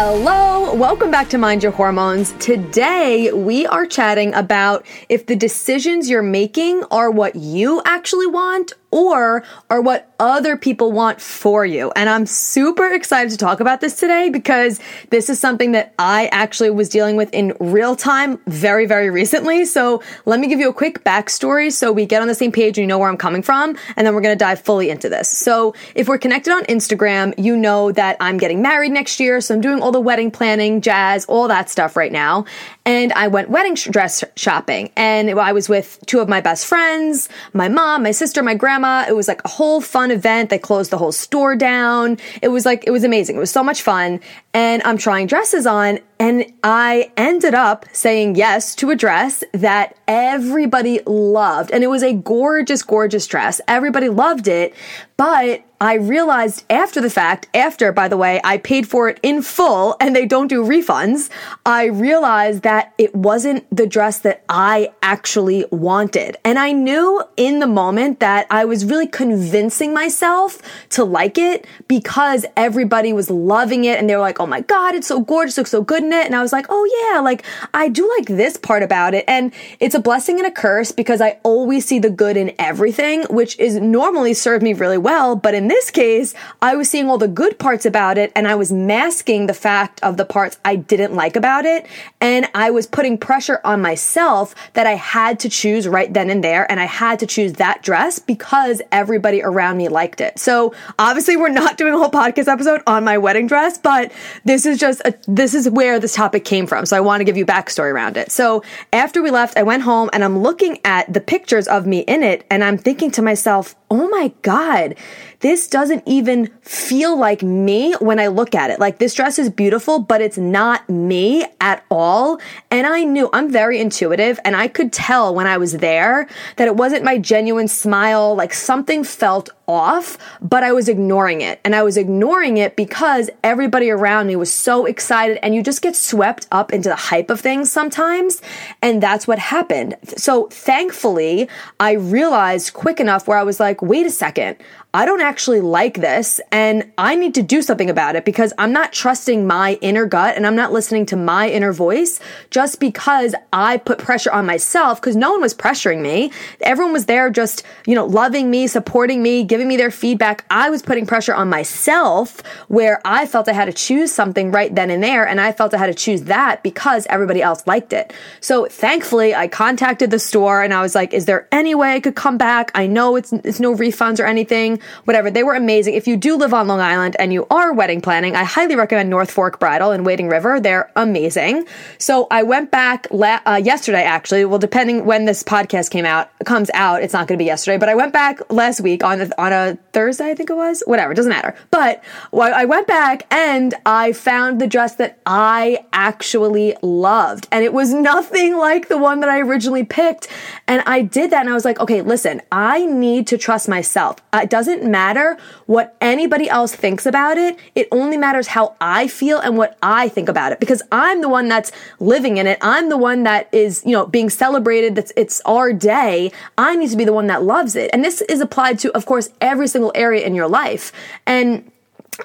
Hello, welcome back to Mind Your Hormones. Today we are chatting about if the decisions you're making are what you actually want or are what other people want for you. And I'm super excited to talk about this today because this is something that I actually was dealing with in real time very, very recently. So let me give you a quick backstory so we get on the same page and you know where I'm coming from. And then we're going to dive fully into this. So if we're connected on Instagram, you know that I'm getting married next year. So I'm doing all the wedding planning, jazz, all that stuff right now. And I went wedding dress shopping and I was with two of my best friends, my mom, my sister, my grandma grandma. It was like a whole fun event. They closed the whole store down. It was like, it was amazing. It was so much fun. And I'm trying dresses on and I ended up saying yes to a dress that everybody loved. And it was a gorgeous, gorgeous dress. Everybody loved it. But I realized after the fact, after, by the way, I paid for it in full and they don't do refunds, I realized that it wasn't the dress that I actually wanted. And I knew in the moment that I was really convincing myself to like it because everybody was loving it and they were like, oh my God, it's so gorgeous, looks so good it. And I was like, oh yeah, like I do like this part about it. And it's a blessing and a curse because I always see the good in everything, which is normally served me really well. But in this case, I was seeing all the good parts about it and I was masking the fact of the parts I didn't like about it. And I was putting pressure on myself that I had to choose right then and there. And I had to choose that dress because everybody around me liked it. So obviously we're not doing a whole podcast episode on my wedding dress, but this is just, a, this is where this topic came from. So I want to give you backstory around it. So after we left, I went home and I'm looking at the pictures of me in it and I'm thinking to myself, oh my God, this doesn't even feel like me when I look at it. Like this dress is beautiful, but it's not me at all. And I knew I'm very intuitive and I could tell when I was there that it wasn't my genuine smile. Like something felt off, but I was ignoring it. And I was ignoring it because everybody around me was so excited and you just get swept up into the hype of things sometimes. And that's what happened. So thankfully, I realized quick enough where I was like, wait a second. I don't actually like this and I need to do something about it because I'm not trusting my inner gut and I'm not listening to my inner voice just because I put pressure on myself because no one was pressuring me. Everyone was there just, you know, loving me, supporting me, giving me their feedback. I was putting pressure on myself where I felt I had to choose something right then and there and I felt I had to choose that because everybody else liked it. So thankfully I contacted the store and I was like, is there any way I could come back? I know it's, it's no refunds or anything whatever. They were amazing. If you do live on Long Island and you are wedding planning, I highly recommend North Fork Bridal and Wading River. They're amazing. So I went back la- uh, yesterday, actually. Well, depending when this podcast came out, comes out, it's not going to be yesterday. But I went back last week on a, on a Thursday, I think it was. Whatever, doesn't matter. But well, I went back and I found the dress that I actually loved, and it was nothing like the one that I originally picked. And I did that, and I was like, okay, listen, I need to trust myself. Uh, it doesn't doesn't matter what anybody else thinks about it. It only matters how I feel and what I think about it because I'm the one that's living in it. I'm the one that is, you know, being celebrated. That's it's our day. I need to be the one that loves it. And this is applied to, of course, every single area in your life. And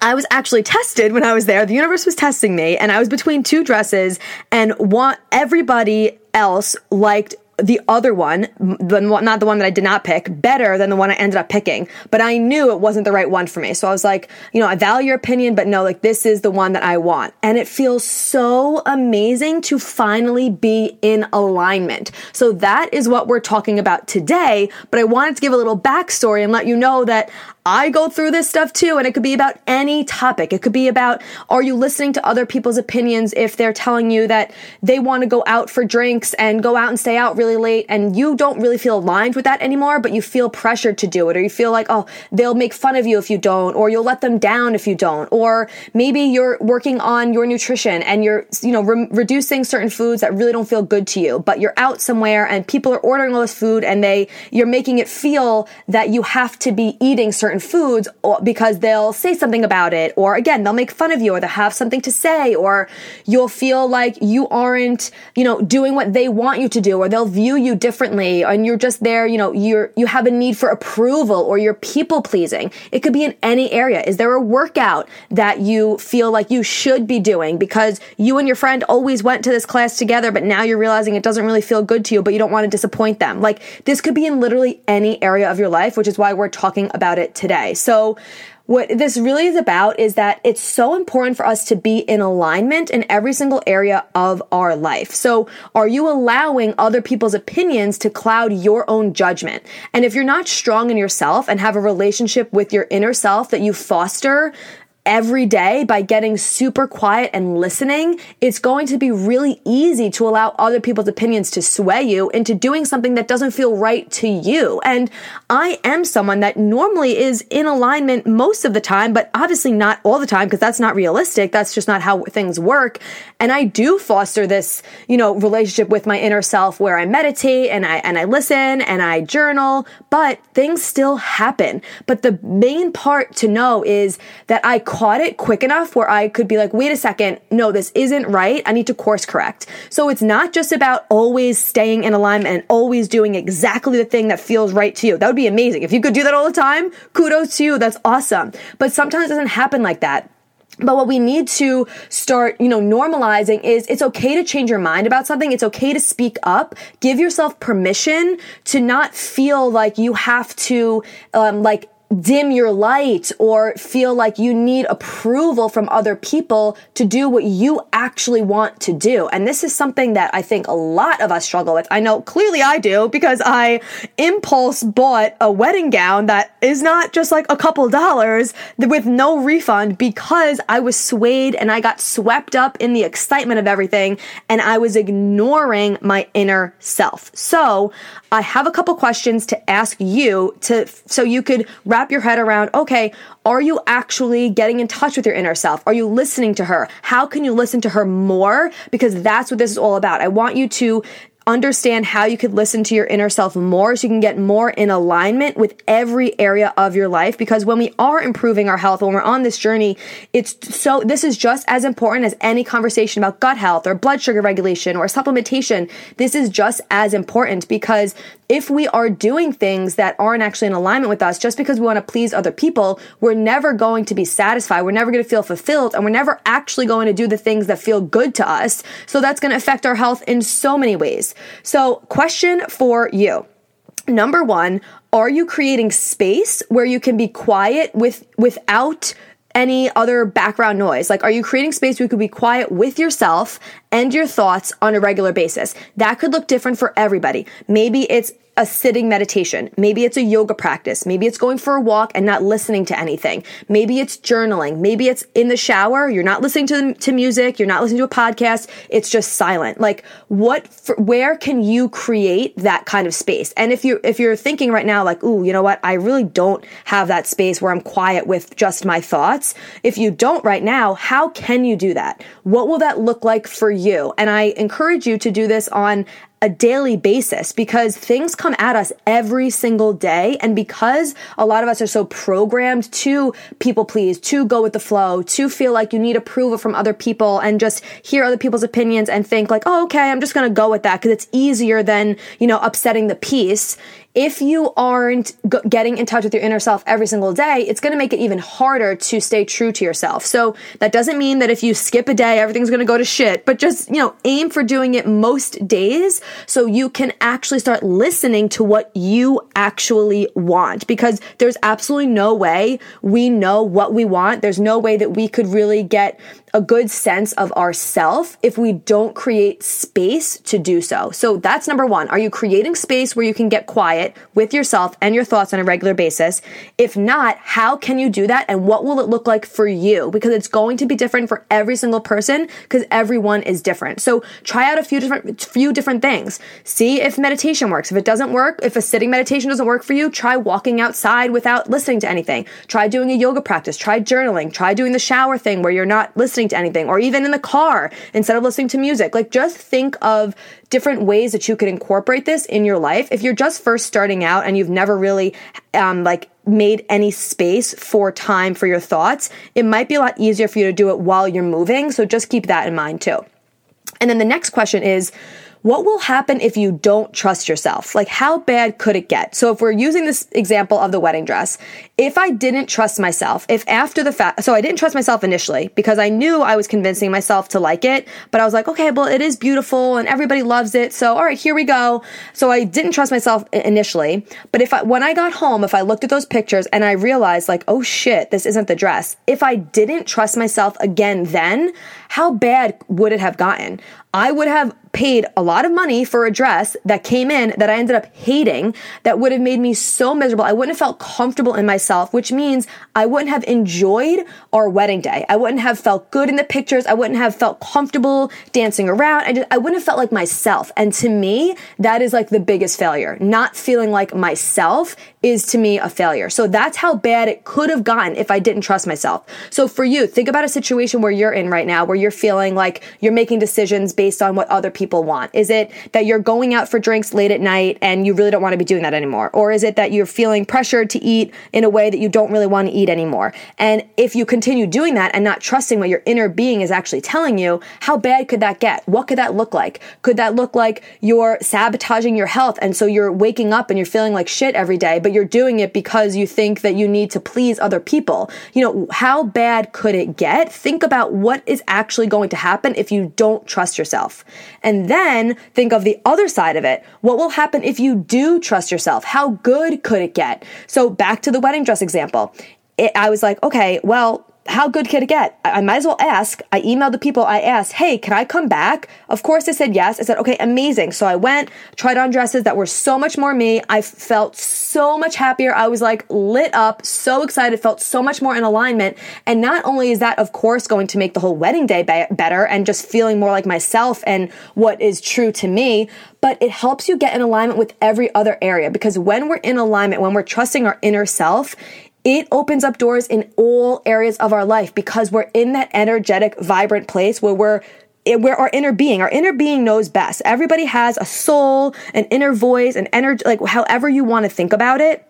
I was actually tested when I was there. The universe was testing me, and I was between two dresses, and want everybody else liked the other one, the not the one that I did not pick, better than the one I ended up picking. But I knew it wasn't the right one for me. So I was like, you know, I value your opinion, but no, like this is the one that I want. And it feels so amazing to finally be in alignment. So that is what we're talking about today. But I wanted to give a little backstory and let you know that I go through this stuff too, and it could be about any topic. It could be about are you listening to other people's opinions if they're telling you that they want to go out for drinks and go out and stay out really late, and you don't really feel aligned with that anymore, but you feel pressured to do it, or you feel like, oh, they'll make fun of you if you don't, or you'll let them down if you don't, or maybe you're working on your nutrition and you're, you know, re- reducing certain foods that really don't feel good to you, but you're out somewhere and people are ordering all this food and they, you're making it feel that you have to be eating certain certain foods because they'll say something about it, or again, they'll make fun of you, or they'll have something to say, or you'll feel like you aren't, you know, doing what they want you to do, or they'll view you differently, and you're just there, you know, you're, you have a need for approval, or you're people pleasing. It could be in any area. Is there a workout that you feel like you should be doing because you and your friend always went to this class together, but now you're realizing it doesn't really feel good to you, but you don't want to disappoint them? Like, this could be in literally any area of your life, which is why we're talking about it today. So what this really is about is that it's so important for us to be in alignment in every single area of our life. So, are you allowing other people's opinions to cloud your own judgment? And if you're not strong in yourself and have a relationship with your inner self that you foster, every day by getting super quiet and listening, it's going to be really easy to allow other people's opinions to sway you into doing something that doesn't feel right to you. And I am someone that normally is in alignment most of the time, but obviously not all the time because that's not realistic. That's just not how things work. And I do foster this, you know, relationship with my inner self where I meditate and I, and I listen and I journal, but things still happen. But the main part to know is that I caught it quick enough where I could be like, wait a second, no, this isn't right. I need to course correct. So it's not just about always staying in alignment and always doing exactly the thing that feels right to you. That would be amazing. If you could do that all the time, kudos to you. That's awesome. But sometimes it doesn't happen like that. But what we need to start, you know, normalizing is it's okay to change your mind about something. It's okay to speak up. Give yourself permission to not feel like you have to, um, like dim your light or feel like you need approval from other people to do what you actually want to do. And this is something that I think a lot of us struggle with. I know clearly I do because I impulse bought a wedding gown that is not just like a couple dollars with no refund because I was swayed and I got swept up in the excitement of everything and I was ignoring my inner self. So I have a couple questions to ask you to, so you could wrap your head around, okay, are you actually getting in touch with your inner self? Are you listening to her? How can you listen to her more? Because that's what this is all about. I want you to understand how you could listen to your inner self more so you can get more in alignment with every area of your life because when we are improving our health when we're on this journey it's so this is just as important as any conversation about gut health or blood sugar regulation or supplementation this is just as important because if we are doing things that aren't actually in alignment with us just because we want to please other people we're never going to be satisfied we're never going to feel fulfilled and we're never actually going to do the things that feel good to us so that's going to affect our health in so many ways so, question for you. Number 1, are you creating space where you can be quiet with without any other background noise? Like, are you creating space where you can be quiet with yourself and your thoughts on a regular basis? That could look different for everybody. Maybe it's a sitting meditation. Maybe it's a yoga practice. Maybe it's going for a walk and not listening to anything. Maybe it's journaling. Maybe it's in the shower. You're not listening to, to music. You're not listening to a podcast. It's just silent. Like what, where can you create that kind of space? And if you, if you're thinking right now, like, ooh, you know what? I really don't have that space where I'm quiet with just my thoughts. If you don't right now, how can you do that? What will that look like for you? And I encourage you to do this on a daily basis because things come at us every single day. And because a lot of us are so programmed to people please, to go with the flow, to feel like you need approval from other people and just hear other people's opinions and think like, oh, okay, I'm just going to go with that because it's easier than, you know, upsetting the peace if you aren't g- getting in touch with your inner self every single day, it's going to make it even harder to stay true to yourself. So that doesn't mean that if you skip a day, everything's going to go to shit, but just, you know, aim for doing it most days so you can actually start listening to what you actually want because there's absolutely no way we know what we want. There's no way that we could really get a good sense of ourself if we don't create space to do so. So that's number one. Are you creating space where you can get quiet? Quiet with yourself and your thoughts on a regular basis? If not, how can you do that and what will it look like for you? Because it's going to be different for every single person because everyone is different. So try out a few different few different things. See if meditation works. If it doesn't work, if a sitting meditation doesn't work for you, try walking outside without listening to anything. Try doing a yoga practice, try journaling, try doing the shower thing where you're not listening to anything or even in the car instead of listening to music. Like just think of different ways that you could incorporate this in your life. If you're just first starting out and you've never really um, like made any space for time for your thoughts, it might be a lot easier for you to do it while you're moving. So just keep that in mind too. And then the next question is, what will happen if you don't trust yourself? Like, how bad could it get? So, if we're using this example of the wedding dress, if I didn't trust myself, if after the fact, so I didn't trust myself initially because I knew I was convincing myself to like it, but I was like, okay, well, it is beautiful and everybody loves it. So, all right, here we go. So, I didn't trust myself initially. But if I, when I got home, if I looked at those pictures and I realized, like, oh shit, this isn't the dress, if I didn't trust myself again then, how bad would it have gotten? I would have paid a lot of money for a dress that came in that I ended up hating that would have made me so miserable. I wouldn't have felt comfortable in myself, which means I wouldn't have enjoyed our wedding day. I wouldn't have felt good in the pictures. I wouldn't have felt comfortable dancing around. I just, I wouldn't have felt like myself. And to me, that is like the biggest failure. Not feeling like myself is to me a failure. So that's how bad it could have gotten if I didn't trust myself. So for you, think about a situation where you're in right now where you're feeling like you're making decisions based on what other people want. Is it that you're going out for drinks late at night and you really don't want to be doing that anymore? Or is it that you're feeling pressured to eat in a way that you don't really want to eat anymore? And if you continue doing that and not trusting what your inner being is actually telling you, how bad could that get? What could that look like? Could that look like you're sabotaging your health and so you're waking up and you're feeling like shit every day, but you're doing it because you think that you need to please other people. You know, how bad could it get? Think about what is actually going to happen if you don't trust yourself. And then think of the other side of it. What will happen if you do trust yourself? How good could it get? So back to the wedding dress example. It, I was like, okay, well, how good could it get? I, might as well ask. I emailed the people I asked, hey, can I come back? Of course, they said yes. I said, okay, amazing. So I went, tried on dresses that were so much more me. I felt so much happier. I was like lit up, so excited, felt so much more in alignment. And not only is that, of course, going to make the whole wedding day be- better and just feeling more like myself and what is true to me, but it helps you get in alignment with every other area because when we're in alignment, when we're trusting our inner self, it opens up doors in all areas of our life because we're in that energetic, vibrant place where we're eh, where our inner being, our inner being knows best. Everybody has a soul, an inner voice, an energy, like however you want to think about it.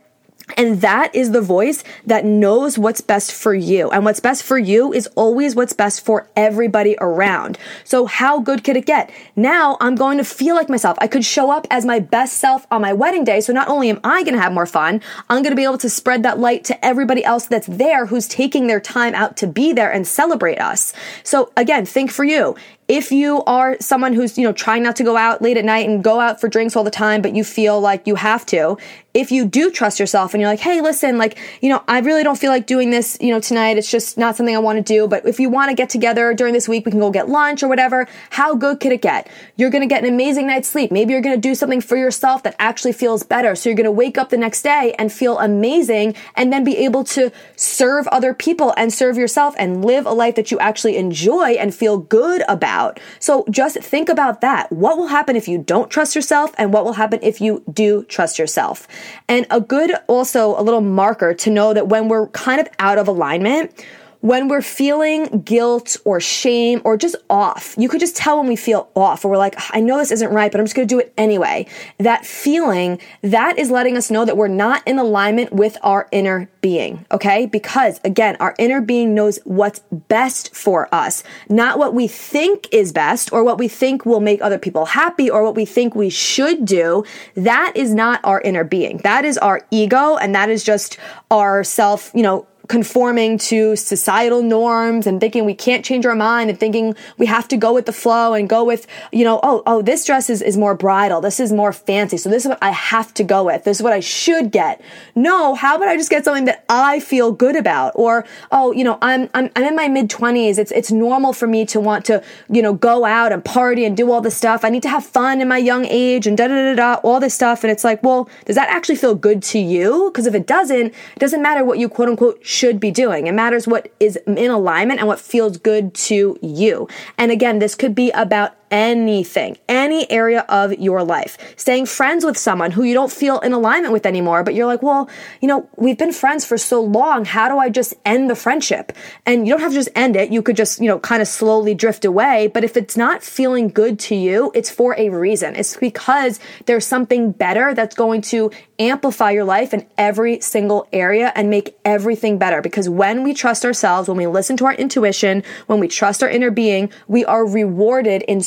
And that is the voice that knows what's best for you. And what's best for you is always what's best for everybody around. So how good could it get? Now I'm going to feel like myself. I could show up as my best self on my wedding day. So not only am I going to have more fun, I'm going to be able to spread that light to everybody else that's there who's taking their time out to be there and celebrate us. So again, think for you if you are someone who's, you know, trying not to go out late at night and go out for drinks all the time, but you feel like you have to, if you do trust yourself and you're like, hey, listen, like, you know, I really don't feel like doing this, you know, tonight. It's just not something I want to do. But if you want to get together during this week, we can go get lunch or whatever. How good could it get? You're going to get an amazing night's sleep. Maybe you're going to do something for yourself that actually feels better. So you're going to wake up the next day and feel amazing and then be able to serve other people and serve yourself and live a life that you actually enjoy and feel good about. So just think about that. What will happen if you don't trust yourself and what will happen if you do trust yourself? And a good, also a little marker to know that when we're kind of out of alignment, when we're feeling guilt or shame or just off, you could just tell when we feel off or we're like, I know this isn't right, but I'm just going to do it anyway. That feeling, that is letting us know that we're not in alignment with our inner being. Okay. Because again, our inner being knows what's best for us, not what we think is best or what we think will make other people happy or what we think we should do. That is not our inner being. That is our ego and that is just our self, you know, conforming to societal norms and thinking we can't change our mind and thinking we have to go with the flow and go with, you know, oh, oh, this dress is, is more bridal. This is more fancy. So this is what I have to go with. This is what I should get. No, how about I just get something that I feel good about? Or, oh, you know, I'm, I'm, I'm in my mid twenties. It's, it's normal for me to want to, you know, go out and party and do all this stuff. I need to have fun in my young age and da da da da, all this stuff. And it's like, well, does that actually feel good to you? Because if it doesn't, it doesn't matter what you quote unquote be doing. It matters what is in alignment and what feels good to you. And again, this could be about anything, any area of your life. Staying friends with someone who you don't feel in alignment with anymore, but you're like, well, you know, we've been friends for so long. How do I just end the friendship? And you don't have to just end it. You could just, you know, kind of slowly drift away. But if it's not feeling good to you, it's for a reason. It's because there's something better that's going to amplify your life in every single area and make everything better. Because when we trust ourselves, when we listen to our intuition, when we trust our inner being, we are rewarded in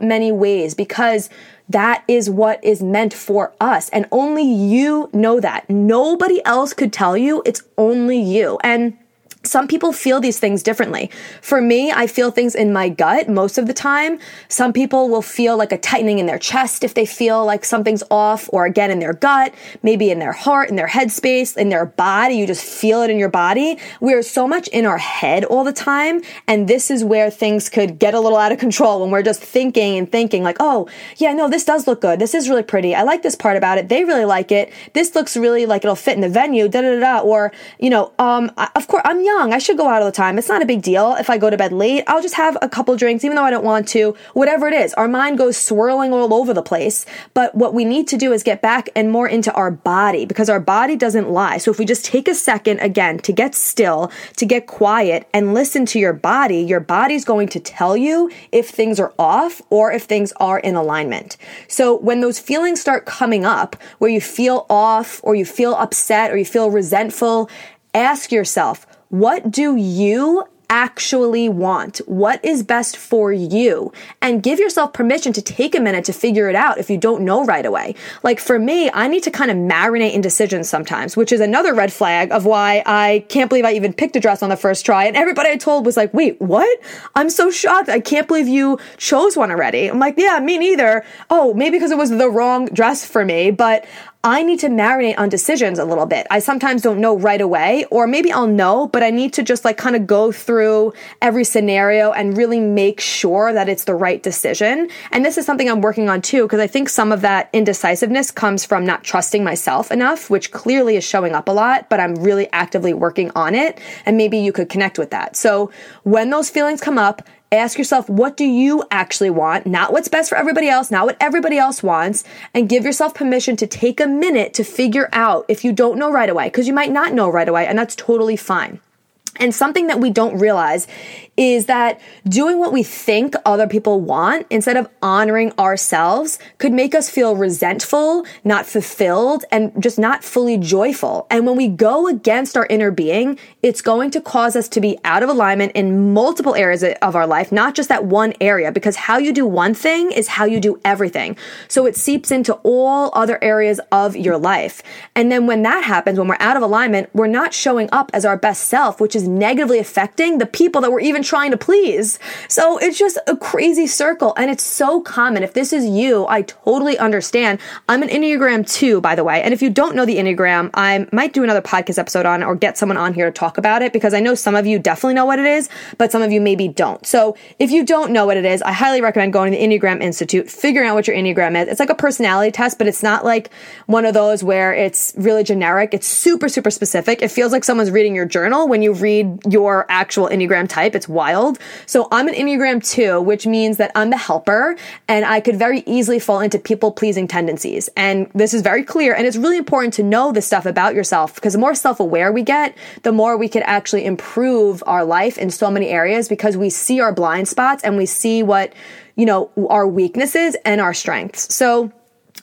many ways because that is what is meant for us. And only you know that. Nobody else could tell you. It's only you. And some people feel these things differently. For me, I feel things in my gut most of the time. Some people will feel like a tightening in their chest if they feel like something's off, or again in their gut, maybe in their heart, in their headspace, in their body. You just feel it in your body. We are so much in our head all the time. And this is where things could get a little out of control when we're just thinking and thinking like, oh, yeah, no, this does look good. This is really pretty. I like this part about it. They really like it. This looks really like it'll fit in the venue, da da da. Or, you know, um, of course, I'm young young. I should go out all the time. It's not a big deal. If I go to bed late, I'll just have a couple drinks, even though I don't want to. Whatever it is, our mind goes swirling all over the place. But what we need to do is get back and more into our body because our body doesn't lie. So if we just take a second again to get still, to get quiet and listen to your body, your body's going to tell you if things are off or if things are in alignment. So when those feelings start coming up where you feel off or you feel upset or you feel resentful, ask yourself, what do you actually want? What is best for you? And give yourself permission to take a minute to figure it out if you don't know right away. Like for me, I need to kind of marinate in decisions sometimes, which is another red flag of why I can't believe I even picked a dress on the first try. And everybody I told was like, wait, what? I'm so shocked. I can't believe you chose one already. I'm like, yeah, me neither. Oh, maybe because it was the wrong dress for me, but I need to marinate on decisions a little bit. I sometimes don't know right away, or maybe I'll know, but I need to just like kind of go through every scenario and really make sure that it's the right decision. And this is something I'm working on too, because I think some of that indecisiveness comes from not trusting myself enough, which clearly is showing up a lot, but I'm really actively working on it. And maybe you could connect with that. So when those feelings come up, Ask yourself, what do you actually want? Not what's best for everybody else, not what everybody else wants, and give yourself permission to take a minute to figure out if you don't know right away, because you might not know right away, and that's totally fine. And something that we don't realize is that doing what we think other people want instead of honoring ourselves could make us feel resentful, not fulfilled, and just not fully joyful. And when we go against our inner being, it's going to cause us to be out of alignment in multiple areas of our life, not just that one area, because how you do one thing is how you do everything. So it seeps into all other areas of your life. And then when that happens, when we're out of alignment, we're not showing up as our best self, which is negatively affecting the people that we're even trying to please. So it's just a crazy circle and it's so common. If this is you, I totally understand. I'm an Enneagram 2, by the way. And if you don't know the Enneagram, I might do another podcast episode on it or get someone on here to talk about it because I know some of you definitely know what it is, but some of you maybe don't. So if you don't know what it is, I highly recommend going to the Enneagram Institute, figuring out what your Enneagram is. It's like a personality test, but it's not like one of those where it's really generic. It's super, super specific. It feels like someone's reading your journal when you read your actual Enneagram type. It's wild. So I'm an Enneagram 2, which means that I'm the helper and I could very easily fall into people pleasing tendencies. And this is very clear. And it's really important to know this stuff about yourself because the more self aware we get, the more we could actually improve our life in so many areas because we see our blind spots and we see what, you know, our weaknesses and our strengths. So,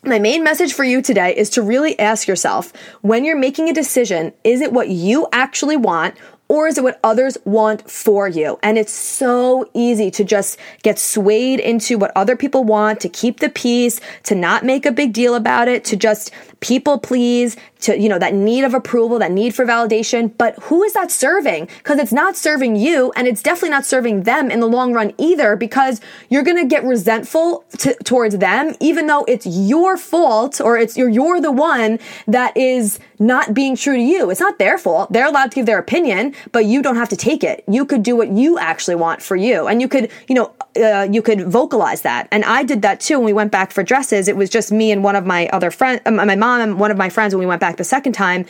my main message for you today is to really ask yourself when you're making a decision, is it what you actually want or is it what others want for you? And it's so easy to just get swayed into what other people want, to keep the peace, to not make a big deal about it, to just people please, to, you know, that need of approval, that need for validation. But who is that serving? Because it's not serving you and it's definitely not serving them in the long run either because you're going to get resentful t- towards them, even though it's your fault or it's you're, you're the one that is not being true to you. It's not their fault. They're allowed to give their opinion, but you don't have to take it. You could do what you actually want for you. And you could, you know, uh, you could vocalize that. And I did that too when we went back for dresses. It was just me and one of my other friends, uh, my mom and one of my friends when we went back the second time.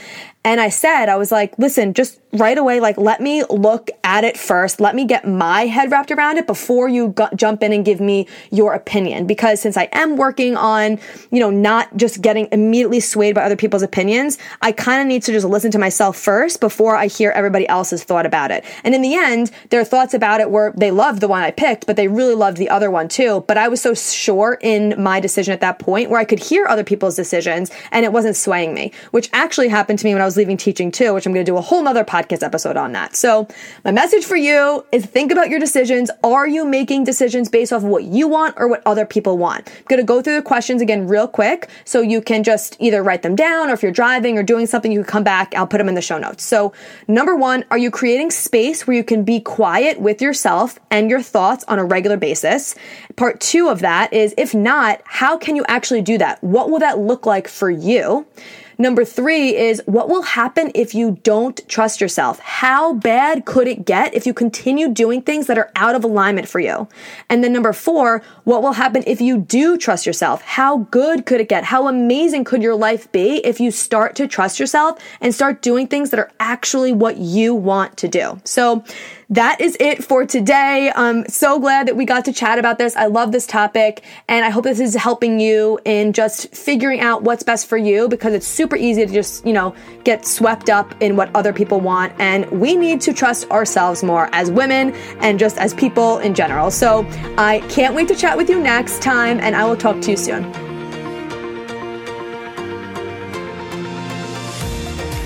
And I said, I was like, listen, just right away, like, let me look at it first. Let me get my head wrapped around it before you go- jump in and give me your opinion. Because since I am working on, you know, not just getting immediately swayed by other people's opinions, I kind of need to just listen to myself first before I hear everybody else's thought about it. And in the end, their thoughts about it were they loved the one I picked, but they really loved the other one too. But I was so sure in my decision at that point where I could hear other people's decisions and it wasn't swaying me, which actually happened to me when I was leaving teaching too, which I'm going to do a whole nother podcast episode on that. So my message for you is think about your decisions. Are you making decisions based off of what you want or what other people want? I'm going to go through the questions again real quick so you can just either write them down or if you're driving or doing something, you can come back. I'll put them in the show notes. So number one, are you creating space where you can be quiet with yourself and your thoughts on a regular basis? Part two of that is if not, how can you actually do that? What will that look like for you? Number three is what will happen if you don't trust yourself? How bad could it get if you continue doing things that are out of alignment for you? And then number four, what will happen if you do trust yourself? How good could it get? How amazing could your life be if you start to trust yourself and start doing things that are actually what you want to do? So that is it for today. I'm so glad that we got to chat about this. I love this topic and I hope this is helping you in just figuring out what's best for you because it's super easy to just, you know, get swept up in what other people want. And we need to trust ourselves more as women and just as people in general. So I can't wait to chat with you next time and I will talk to you soon.